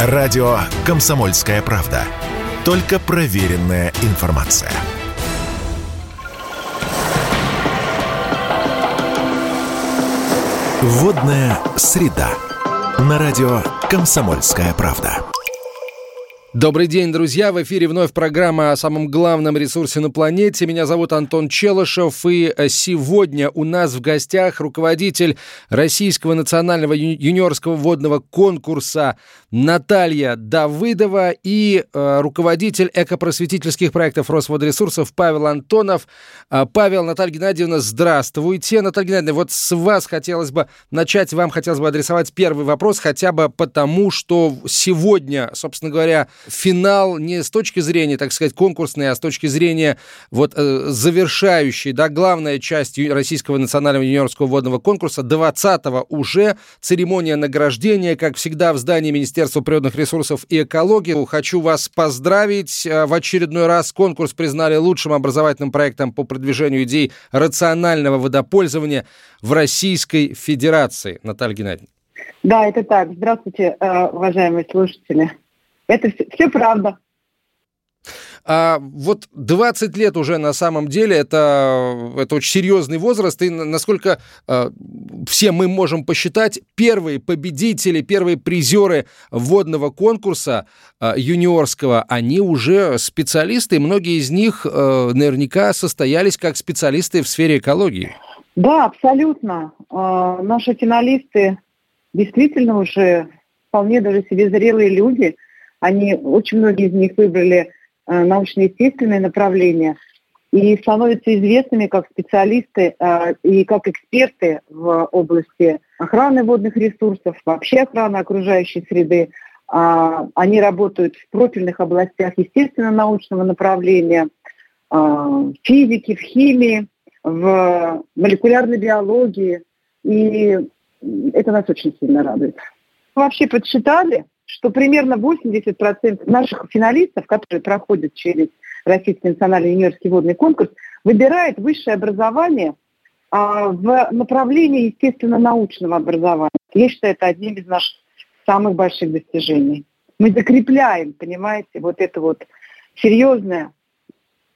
Радио «Комсомольская правда». Только проверенная информация. Водная среда. На радио «Комсомольская правда». Добрый день, друзья! В эфире вновь программа о самом главном ресурсе на планете. Меня зовут Антон Челышев, и э, сегодня у нас в гостях руководитель Российского национального юниорского водного конкурса Наталья Давыдова и э, руководитель экопросветительских проектов Росводресурсов Павел Антонов. Э, Павел, Наталья Геннадьевна, здравствуйте. Наталья Геннадьевна, вот с вас хотелось бы начать, вам хотелось бы адресовать первый вопрос, хотя бы потому, что сегодня, собственно говоря, финал не с точки зрения, так сказать, конкурсной, а с точки зрения вот э, завершающей, да, главная часть Российского национального юниорского водного конкурса, 20-го уже церемония награждения, как всегда, в здании Министерства природных ресурсов и экологии. Хочу вас поздравить. Э, в очередной раз конкурс признали лучшим образовательным проектом по продвижению идей рационального водопользования в Российской Федерации. Наталья Геннадьевна. Да, это так. Здравствуйте, э, уважаемые слушатели. Это все, все правда. А вот 20 лет уже на самом деле это, это очень серьезный возраст, и насколько э, все мы можем посчитать, первые победители, первые призеры водного конкурса э, юниорского, они уже специалисты, и многие из них э, наверняка состоялись как специалисты в сфере экологии. Да, абсолютно. Э, наши финалисты действительно уже вполне даже себе зрелые люди – они, очень многие из них выбрали э, научно-естественное направление и становятся известными как специалисты э, и как эксперты в области охраны водных ресурсов, вообще охраны окружающей среды. Э, они работают в профильных областях естественно-научного направления, э, в физике, в химии, в молекулярной биологии. И это нас очень сильно радует. Вообще подсчитали, что примерно 80% наших финалистов, которые проходят через Российский национальный юниорский водный конкурс, выбирает высшее образование а, в направлении естественно-научного образования. Я считаю, это одним из наших самых больших достижений. Мы закрепляем, понимаете, вот это вот серьезное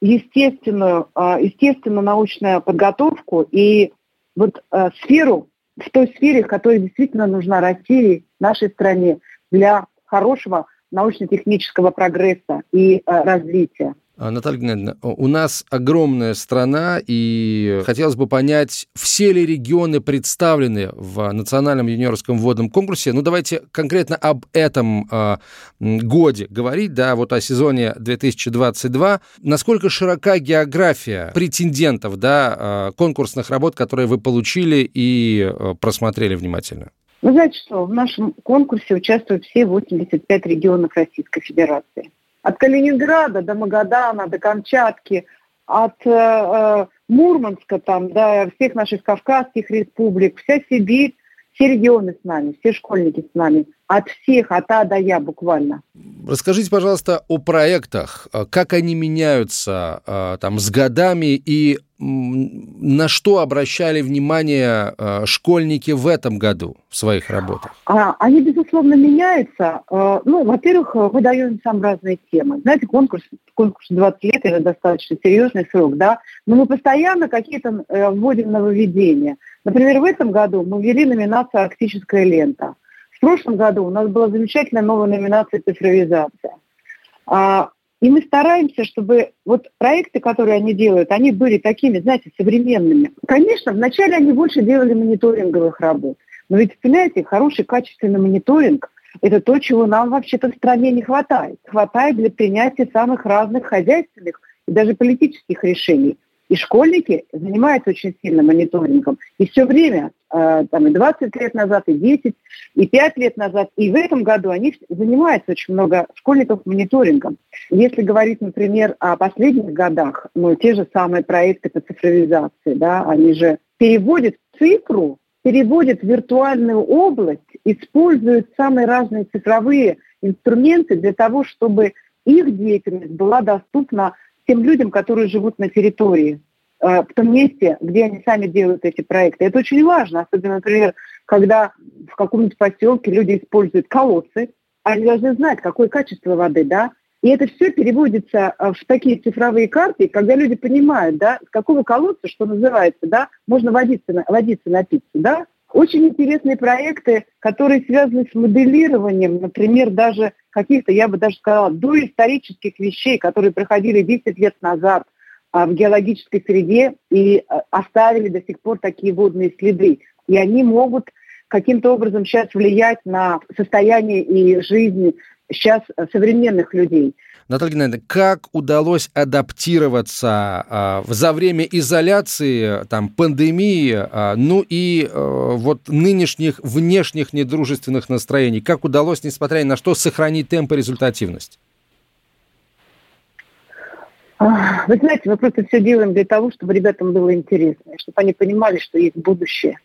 естественную, а, естественно-научную подготовку и вот а, сферу, в той сфере, которая действительно нужна России, нашей стране, для хорошего научно-технического прогресса и э, развития. А, Наталья Геннадьевна, у нас огромная страна, и хотелось бы понять, все ли регионы представлены в национальном юниорском водном конкурсе. Ну, давайте конкретно об этом э, годе говорить, да, вот о сезоне 2022. Насколько широка география претендентов, да, э, конкурсных работ, которые вы получили и э, просмотрели внимательно? Вы знаете что, в нашем конкурсе участвуют все 85 регионов Российской Федерации. От Калининграда до Магадана, до Камчатки, от э, э, Мурманска, там, до всех наших Кавказских республик, вся Сибирь, все регионы с нами, все школьники с нами. От всех, от А до Я буквально. Расскажите, пожалуйста, о проектах. Как они меняются э, там, с годами и на что обращали внимание э, школьники в этом году в своих работах? А, они, безусловно, меняются. Э, ну, во-первых, мы даем сам разные темы. Знаете, конкурс, конкурс 20 лет – это достаточно серьезный срок, да, но мы постоянно какие-то вводим нововведения – Например, в этом году мы ввели номинацию «Арктическая лента». В прошлом году у нас была замечательная новая номинация «Цифровизация». И мы стараемся, чтобы вот проекты, которые они делают, они были такими, знаете, современными. Конечно, вначале они больше делали мониторинговых работ. Но ведь, понимаете, хороший качественный мониторинг – это то, чего нам вообще-то в стране не хватает. Хватает для принятия самых разных хозяйственных и даже политических решений. И школьники занимаются очень сильно мониторингом. И все время, э, там и 20 лет назад, и 10, и 5 лет назад, и в этом году они занимаются очень много школьников мониторингом. Если говорить, например, о последних годах, ну, те же самые проекты по цифровизации, да, они же переводят цифру, переводят в виртуальную область, используют самые разные цифровые инструменты для того, чтобы их деятельность была доступна тем людям, которые живут на территории, э, в том месте, где они сами делают эти проекты. Это очень важно, особенно, например, когда в каком-нибудь поселке люди используют колодцы, они должны знать, какое качество воды, да, и это все переводится в такие цифровые карты, когда люди понимают, да, с какого колодца, что называется, да, можно водиться, водиться напиться, да. Очень интересные проекты, которые связаны с моделированием, например, даже каких-то, я бы даже сказала, доисторических вещей, которые проходили 10 лет назад а, в геологической среде и а, оставили до сих пор такие водные следы. И они могут каким-то образом сейчас влиять на состояние и жизнь сейчас современных людей. Наталья Геннадьевна, как удалось адаптироваться а, за время изоляции, там, пандемии, а, ну и а, вот нынешних внешних недружественных настроений? Как удалось, несмотря ни на что, сохранить темп и результативность? Вы знаете, мы просто все делаем для того, чтобы ребятам было интересно, чтобы они понимали, что есть будущее.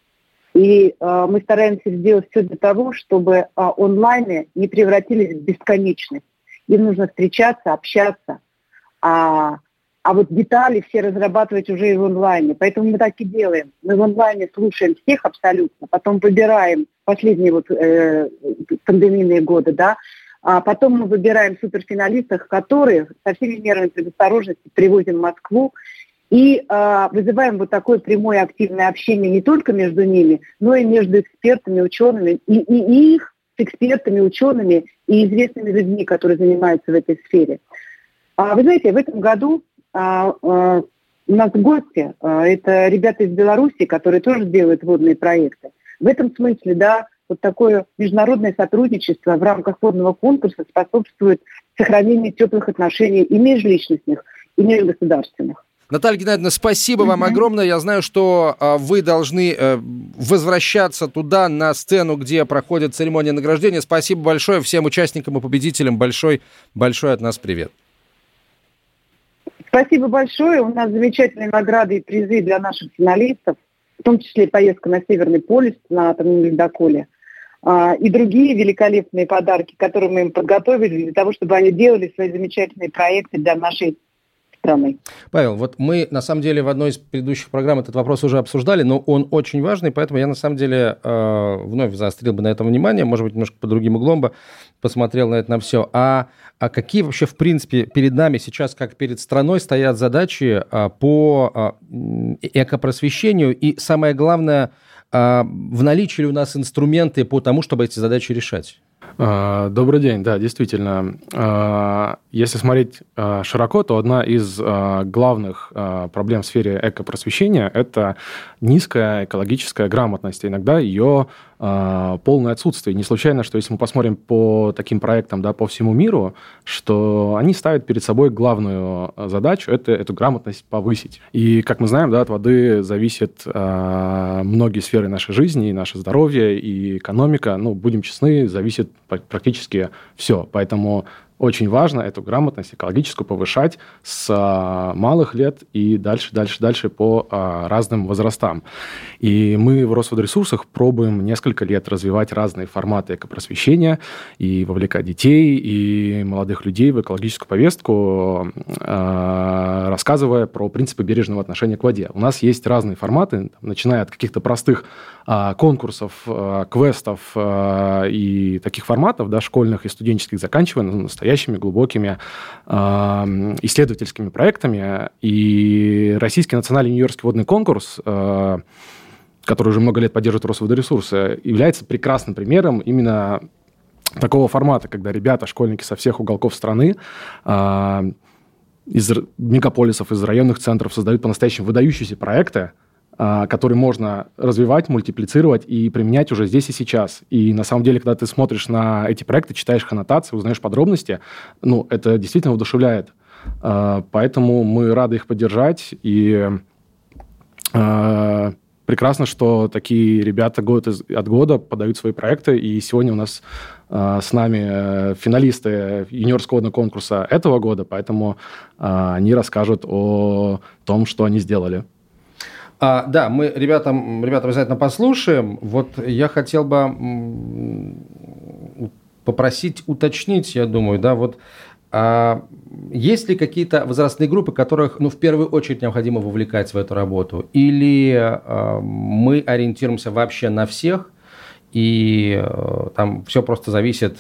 И э, мы стараемся сделать все для того, чтобы э, онлайны не превратились в бесконечность. Им нужно встречаться, общаться. А, а вот детали все разрабатывать уже и в онлайне. Поэтому мы так и делаем. Мы в онлайне слушаем всех абсолютно, потом выбираем последние вот э, пандемийные годы, да, а потом мы выбираем суперфиналистов, которых со всеми мерами предосторожности привозим в Москву и э, вызываем вот такое прямое активное общение не только между ними, но и между экспертами, учеными и, и их с экспертами, учеными и известными людьми, которые занимаются в этой сфере. А, вы знаете, в этом году а, а, у нас гости, а, это ребята из Беларуси, которые тоже делают водные проекты. В этом смысле, да, вот такое международное сотрудничество в рамках водного конкурса способствует сохранению теплых отношений и межличностных, и межгосударственных. Наталья Геннадьевна, спасибо вам огромное. Я знаю, что а, вы должны а, возвращаться туда, на сцену, где проходит церемония награждения. Спасибо большое всем участникам и победителям. Большой, большой от нас привет. Спасибо большое. У нас замечательные награды и призы для наших финалистов, в том числе поездка на Северный полюс на атомном ледоколе а, и другие великолепные подарки, которые мы им подготовили для того, чтобы они делали свои замечательные проекты для нашей страны. Павел, вот мы на самом деле в одной из предыдущих программ этот вопрос уже обсуждали, но он очень важный, поэтому я на самом деле э, вновь заострил бы на этом внимание, может быть, немножко по другим углом бы посмотрел на это на все. А, а какие вообще, в принципе, перед нами сейчас, как перед страной, стоят задачи э, по э, экопросвещению и, самое главное, э, в наличии ли у нас инструменты по тому, чтобы эти задачи решать? А, добрый день, да, действительно. А, если смотреть а, широко, то одна из главных проблем в сфере экопросвещения – это низкая экологическая грамотность. Иногда ее полное отсутствие. Не случайно, что если мы посмотрим по таким проектам да, по всему миру, что они ставят перед собой главную задачу – это эту грамотность повысить. И, как мы знаем, да, от воды зависят многие сферы нашей жизни, и наше здоровье, и экономика. Ну, будем честны, зависит практически все. Поэтому очень важно эту грамотность экологическую повышать с а, малых лет и дальше, дальше, дальше по а, разным возрастам. И мы в Росводресурсах пробуем несколько лет развивать разные форматы экопросвещения и вовлекать детей и молодых людей в экологическую повестку, а, рассказывая про принципы бережного отношения к воде. У нас есть разные форматы, начиная от каких-то простых конкурсов, квестов и таких форматов, да, школьных и студенческих, заканчивая настоящими настоящими глубокими э, исследовательскими проектами. И Российский национальный нью-йоркский водный конкурс, э, который уже много лет поддерживает Росводоресурсы, является прекрасным примером именно такого формата, когда ребята, школьники со всех уголков страны э, из мегаполисов, из районных центров создают по-настоящему выдающиеся проекты, который можно развивать, мультиплицировать и применять уже здесь и сейчас. И на самом деле, когда ты смотришь на эти проекты, читаешь их аннотации, узнаешь подробности, ну, это действительно вдохновляет. А, поэтому мы рады их поддержать. И а, прекрасно, что такие ребята год от года подают свои проекты. И сегодня у нас с нами э, финалисты юниорского конкурса этого года, поэтому они расскажут о том, что они сделали. А, да, мы ребятам, ребята обязательно послушаем. Вот я хотел бы попросить уточнить, я думаю, да, вот а есть ли какие-то возрастные группы, которых, ну, в первую очередь необходимо вовлекать в эту работу? Или а, мы ориентируемся вообще на всех, и э, там все просто зависит,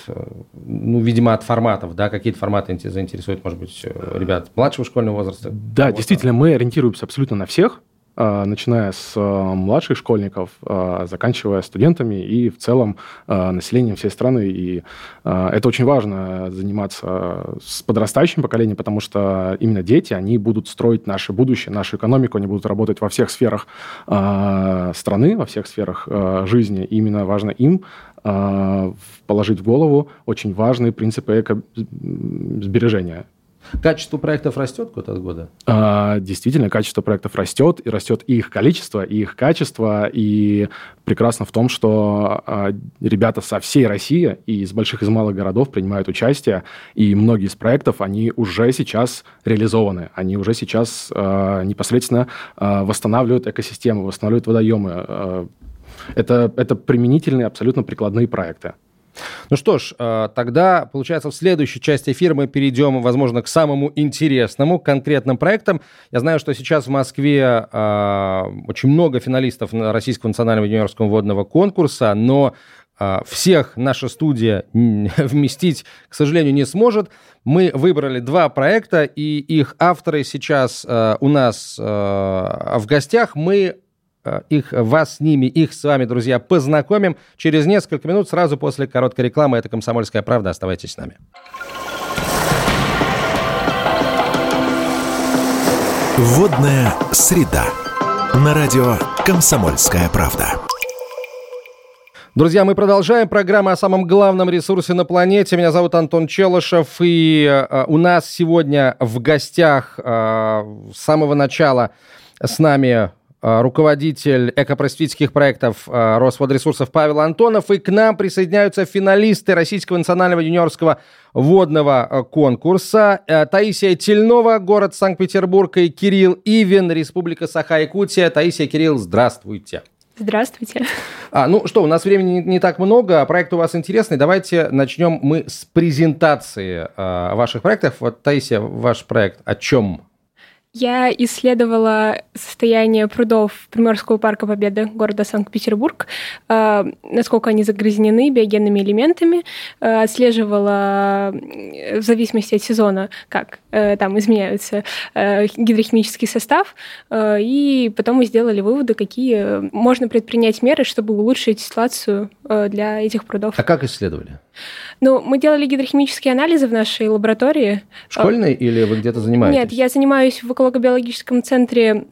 ну, видимо, от форматов, да, какие-то форматы заинтересуют, может быть, ребят младшего школьного возраста? Да, вот. действительно, мы ориентируемся абсолютно на всех, начиная с а, младших школьников, а, заканчивая студентами и в целом населением всей страны. И это очень важно заниматься с подрастающим поколением, потому что именно дети, они будут строить наше будущее, нашу экономику, они будут работать во всех сферах страны, во всех сферах жизни. И именно важно им положить в голову очень важные принципы эко-сбережения Качество проектов растет год от года? А, действительно, качество проектов растет, и растет и их количество, и их качество, и прекрасно в том, что а, ребята со всей России и из больших и из малых городов принимают участие, и многие из проектов, они уже сейчас реализованы, они уже сейчас а, непосредственно а, восстанавливают экосистемы, восстанавливают водоемы. А, это, это применительные, абсолютно прикладные проекты. Ну что ж, э, тогда, получается, в следующей части эфира мы перейдем, возможно, к самому интересному, конкретным проектам. Я знаю, что сейчас в Москве э, очень много финалистов Российского национального юниорского водного конкурса, но э, всех наша студия вместить, к сожалению, не сможет. Мы выбрали два проекта, и их авторы сейчас у нас в гостях. Мы их, вас с ними, их с вами, друзья, познакомим через несколько минут, сразу после короткой рекламы. Это «Комсомольская правда». Оставайтесь с нами. Водная среда. На радио «Комсомольская правда». Друзья, мы продолжаем программу о самом главном ресурсе на планете. Меня зовут Антон Челышев, и э, у нас сегодня в гостях э, с самого начала с нами Э, руководитель экопросветительских проектов э, Росводресурсов Павел Антонов. И к нам присоединяются финалисты Российского национального юниорского водного э, конкурса. Таисия Тельнова, город Санкт-Петербург, и Кирилл Ивин, Республика Саха-Якутия. Таисия, Кирилл, здравствуйте. Здравствуйте. А, ну что, у нас времени не, не так много, а проект у вас интересный. Давайте начнем мы с презентации э, ваших проектов. Вот, Таисия, ваш проект о чем? Я исследовала состояние прудов Приморского парка Победы города Санкт-Петербург, э, насколько они загрязнены биогенными элементами, э, отслеживала в зависимости от сезона, как э, там изменяется гидрохимический состав, и потом мы сделали выводы, какие можно предпринять меры, чтобы улучшить ситуацию для этих прудов. А как исследовали? Ну, мы делали гидрохимические анализы в нашей лаборатории. Школьной или вы где-то занимаетесь? Нет, я занимаюсь в эколого-биологическом центре Э,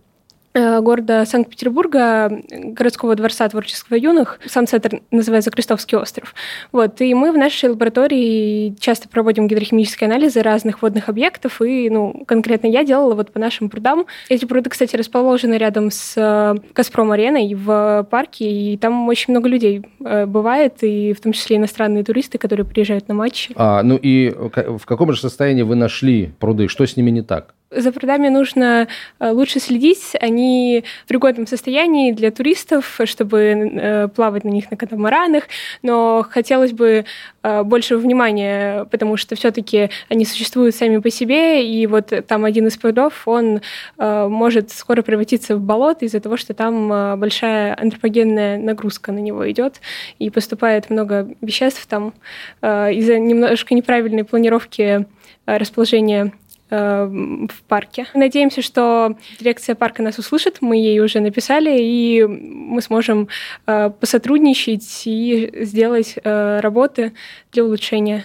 города Санкт-Петербурга, городского дворца творческого юных. Сам центр называется Крестовский остров. Вот, и мы в нашей лаборатории часто проводим гидрохимические анализы разных водных объектов, и, ну, конкретно я делала вот по нашим прудам. Эти пруды, кстати, расположены рядом с э, Газпром-ареной в парке, и там очень много людей э, бывает, и в том числе иностранные туристы, которые приезжают на матчи. А, ну и в каком же состоянии вы нашли пруды? Что с ними не так? За прудами нужно э, лучше следить. Они в пригодном состоянии для туристов, чтобы э, плавать на них на катамаранах. Но хотелось бы э, больше внимания, потому что все-таки они существуют сами по себе. И вот там один из прудов, он может скоро превратиться в болото из-за того, что там большая антропогенная нагрузка на него идет. И поступает много веществ там из-за немножко неправильной планировки расположения в парке. Надеемся, что дирекция парка нас услышит, мы ей уже написали, и мы сможем э, посотрудничать и сделать э, работы для улучшения.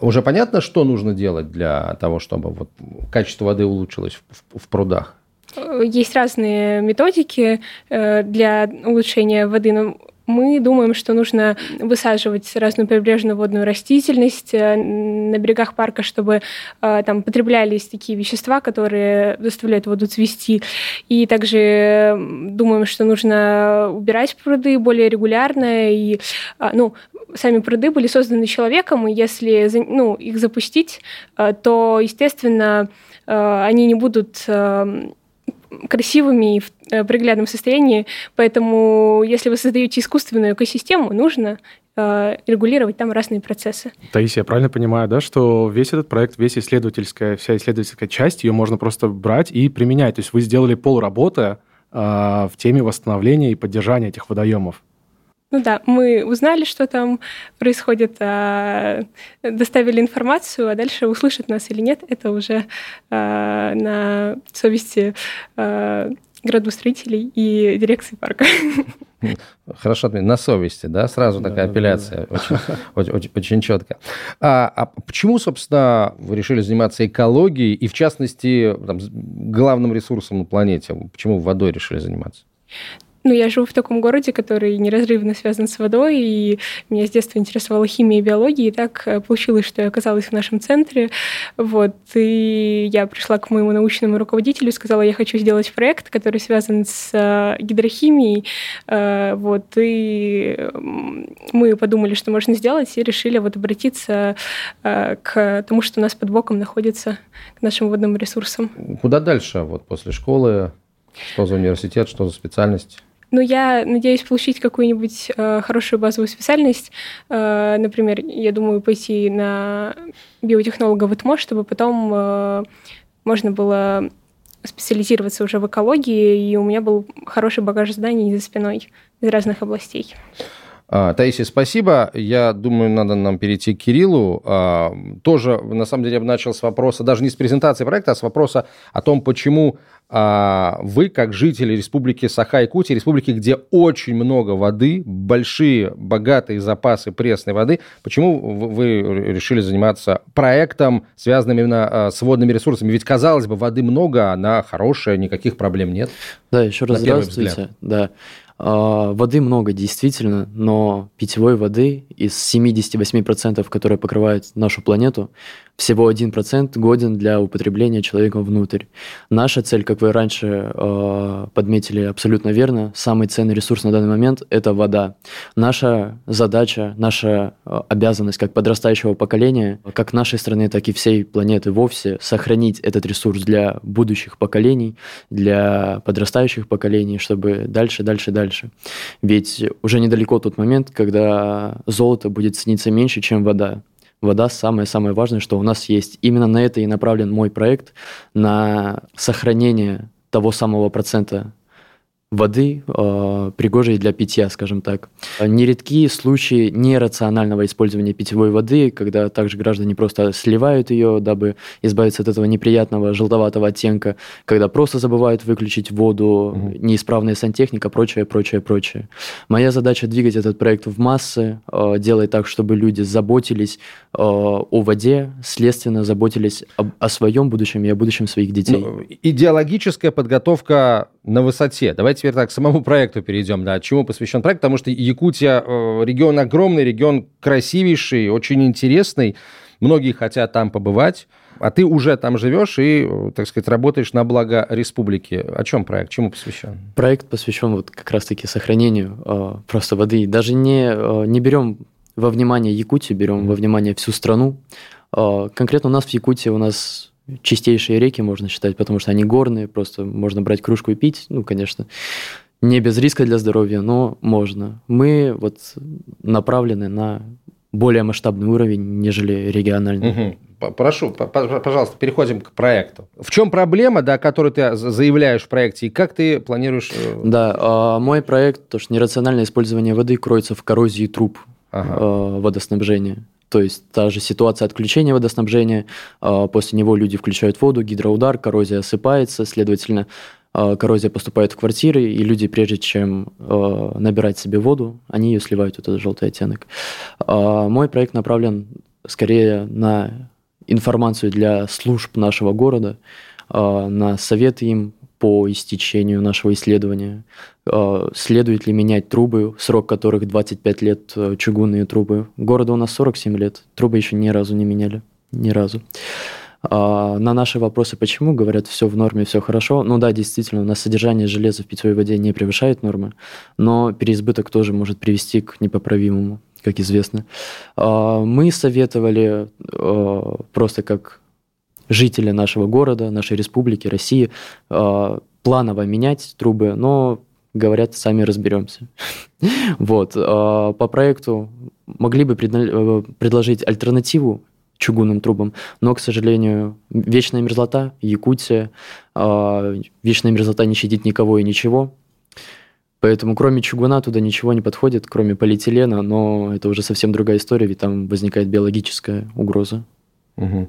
Уже понятно, что нужно делать для того, чтобы вот качество воды улучшилось в, в прудах? Есть разные методики для улучшения воды, но мы думаем, что нужно высаживать разную прибрежную водную растительность э, на берегах парка, чтобы э, там потреблялись такие вещества, которые заставляют воду цвести. И также думаем, что нужно убирать пруды более регулярно. И, а, ну, сами пруды были созданы человеком, и если ну, их запустить, э, то, естественно, они не будут красивыми и в э, приглядном состоянии. Поэтому, если вы создаете искусственную экосистему, нужно э, регулировать там разные процессы. Таисия, я правильно понимаю, да, что весь этот проект, весь исследовательская, вся исследовательская часть, ее можно просто брать и применять. То есть вы сделали полработы э, в теме восстановления и поддержания этих водоемов. Ну да, мы узнали, что там происходит, а, доставили информацию, а дальше услышат нас или нет, это уже а, на совести а, градостроителей и дирекции парка. Хорошо, на совести, да, сразу такая да, апелляция, да. Очень, очень, очень, очень четко. А, а почему, собственно, вы решили заниматься экологией и, в частности, там, главным ресурсом на планете? Почему водой решили заниматься? Ну, я живу в таком городе, который неразрывно связан с водой, и меня с детства интересовала химия и биология, и так э, получилось, что я оказалась в нашем центре. Вот, и я пришла к моему научному руководителю, сказала, я хочу сделать проект, который связан с э, гидрохимией. Э, вот, и мы подумали, что можно сделать, и решили вот обратиться к тому, что у нас под боком находится, к нашим водным ресурсам. Куда дальше, вот после школы? Что за университет, что за специальность? Ну, я надеюсь получить какую-нибудь э, хорошую базовую специальность. Э, например, я думаю пойти на биотехнолога в ИТМО, чтобы потом э, можно было специализироваться уже в экологии, и у меня был хороший багаж знаний за спиной из разных областей. А, Таисия, спасибо. Я думаю, надо нам перейти к Кириллу. А, тоже, на самом деле, я бы начал с вопроса, даже не с презентации проекта, а с вопроса о том, почему а, вы, как жители республики Саха-Якутия, республики, где очень много воды, большие, богатые запасы пресной воды, почему вы решили заниматься проектом, связанным именно с водными ресурсами? Ведь, казалось бы, воды много, она хорошая, никаких проблем нет. Да, еще раз здравствуйте. Да. А, воды много, действительно, но питьевой воды из 78%, которые покрывают нашу планету, всего 1% годен для употребления человеком внутрь. Наша цель, как вы раньше э, подметили абсолютно верно, самый ценный ресурс на данный момент – это вода. Наша задача, наша э, обязанность как подрастающего поколения, как нашей страны, так и всей планеты вовсе, сохранить этот ресурс для будущих поколений, для подрастающих поколений, чтобы дальше, дальше, дальше. Ведь уже недалеко тот момент, когда золото будет цениться меньше, чем вода вода самое-самое важное, что у нас есть. Именно на это и направлен мой проект, на сохранение того самого процента воды, э, пригожей для питья, скажем так. Нередки случаи нерационального использования питьевой воды, когда также граждане просто сливают ее, дабы избавиться от этого неприятного желтоватого оттенка, когда просто забывают выключить воду, угу. неисправная сантехника, прочее, прочее, прочее. Моя задача двигать этот проект в массы, э, делать так, чтобы люди заботились э, о воде, следственно заботились об, о своем будущем и о будущем своих детей. Ну, идеологическая подготовка на высоте. Давайте теперь так к самому проекту перейдем. Да, чему посвящен проект? Потому что Якутия э, регион огромный, регион красивейший, очень интересный. Многие хотят там побывать. А ты уже там живешь и, э, так сказать, работаешь на благо республики. О чем проект? Чему посвящен? Проект посвящен вот как раз-таки сохранению э, просто воды. Даже не, э, не берем во внимание Якутию, берем mm. во внимание всю страну. Э, конкретно у нас в Якутии у нас чистейшие реки, можно считать, потому что они горные, просто можно брать кружку и пить, ну, конечно, не без риска для здоровья, но можно. Мы вот направлены на более масштабный уровень, нежели региональный. Угу. Прошу, пожалуйста, переходим к проекту. В чем проблема, да, которую ты заявляешь в проекте, и как ты планируешь... Э, да, а, мой проект, то, что нерациональное использование воды кроется в коррозии труб ага. Э, водоснабжения. То есть та же ситуация отключения водоснабжения, а, после него люди включают воду, гидроудар, коррозия осыпается, следовательно, а, коррозия поступает в квартиры, и люди, прежде чем а, набирать себе воду, они ее сливают, вот этот желтый оттенок. Мой проект направлен скорее на информацию для служб нашего города, на советы им по истечению нашего исследования. А, следует ли менять трубы, срок которых 25 лет, э, чугунные трубы. Города у нас 47 лет, трубы еще ни разу не меняли, ни разу. А, на наши вопросы, почему, говорят, все в норме, все хорошо. Ну да, действительно, у нас содержание железа в питьевой воде не превышает нормы, но переизбыток тоже может привести к непоправимому, как известно. А, мы советовали просто как жители нашего города, нашей республики, России, э, планово менять трубы, но говорят, сами разберемся. вот. Э, по проекту могли бы э, предложить альтернативу чугунным трубам, но, к сожалению, вечная мерзлота, Якутия, вечная мерзлота не щадит никого и ничего. Поэтому кроме чугуна туда ничего не подходит, кроме полиэтилена, но это уже совсем другая история, ведь там возникает биологическая угроза. Угу.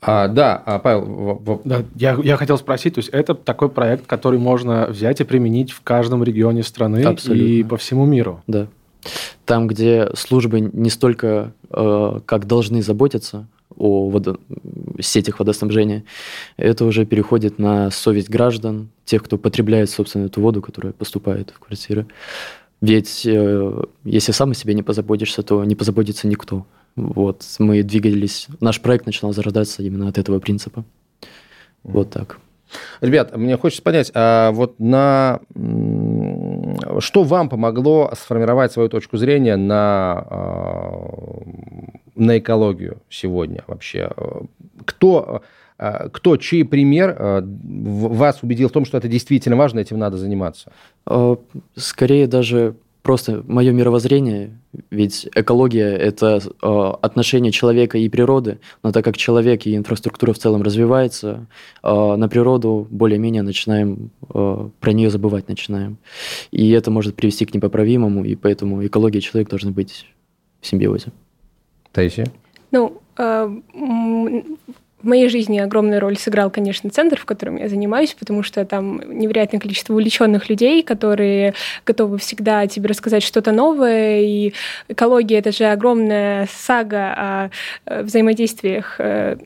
А, да, а, Павел... В. Да, я, я хотел спросить, то есть это такой проект, который можно взять и применить в каждом регионе страны Абсолютно. и по всему миру? Да. Там, где службы не столько э, как должны заботиться о водо... сетях водоснабжения, это уже переходит на совесть граждан, тех, кто потребляет, собственно, эту воду, которая поступает в квартиры. Ведь э, если сам о себе не позаботишься, то не позаботится никто. Вот, мы двигались, наш проект начинал зарождаться именно от этого принципа. Вот так. Ребят, мне хочется понять, а вот на что вам помогло сформировать свою точку зрения на, а, на экологию сегодня вообще? Кто, а, кто чей пример а, вас убедил в том, что это действительно важно, этим надо заниматься? Скорее даже просто мое мировоззрение, ведь экология – это э, отношение человека и природы, но так как человек и инфраструктура в целом развивается, э, на природу более-менее начинаем, э, про нее забывать начинаем. И это может привести к непоправимому, и поэтому экология и человек должны быть в симбиозе. Таисия? Ну, э, в моей жизни огромную роль сыграл, конечно, центр, в котором я занимаюсь, потому что там невероятное количество увлеченных людей, которые готовы всегда тебе рассказать что-то новое. И экология — это же огромная сага о э, взаимодействиях э,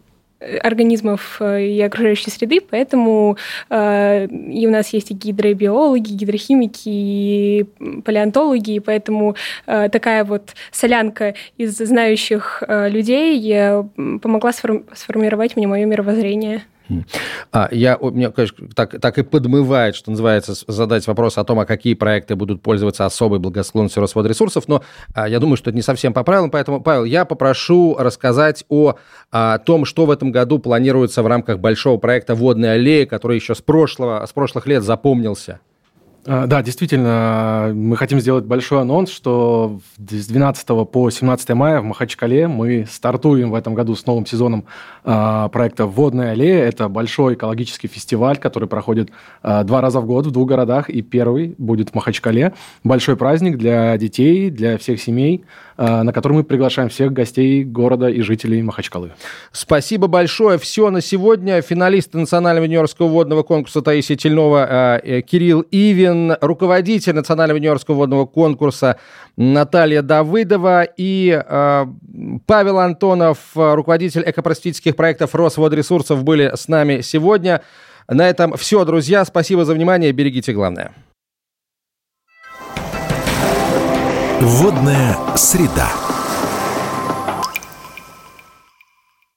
организмов э, и окружающей среды, поэтому э, и у нас есть и гидробиологи, гидрохимики, и палеонтологи, и поэтому э, такая вот солянка из знающих людей помогла сформ- сформировать мне мое мировоззрение. А, я, мне, конечно, так, так и подмывает, что называется, задать вопрос о том, а какие проекты будут пользоваться особой благосклонностью Росводресурсов, но а, я думаю, что это не совсем по правилам, поэтому, Павел, я попрошу рассказать о, о том, что в этом году планируется в рамках большого проекта «Водная аллея», который еще с, прошлого, с прошлых лет запомнился. А, да, действительно, мы хотим сделать большой анонс, что с 12 по 17 мая в Махачкале мы стартуем в этом году с новым сезоном а, проекта «Водная аллея». Это большой экологический фестиваль, который проходит а, два раза в год в двух городах, и первый будет в Махачкале. Большой праздник для детей, для всех семей, на который мы приглашаем всех гостей города и жителей Махачкалы. Спасибо большое. Все на сегодня. Финалисты национального юниорского водного конкурса Таисия Тельнова, э, Кирилл Ивин, руководитель Национального юниорского водного конкурса Наталья Давыдова и э, Павел Антонов, руководитель экопростительских проектов Росводресурсов, были с нами сегодня. На этом все, друзья. Спасибо за внимание. Берегите главное. Водная среда.